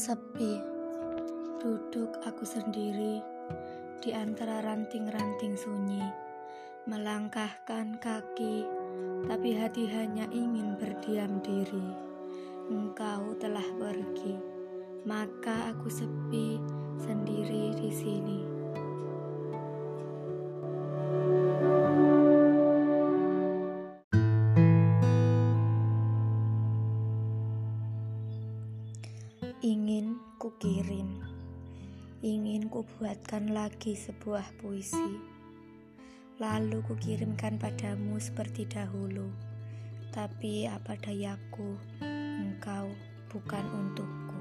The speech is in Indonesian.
Sepi, duduk aku sendiri di antara ranting-ranting sunyi, melangkahkan kaki, tapi hati hanya ingin berdiam diri. Engkau telah pergi, maka aku sepi sendiri di sini. Ingin kukirim, ingin kubuatkan lagi sebuah puisi, lalu kukirimkan padamu seperti dahulu. Tapi apa dayaku, engkau bukan untukku.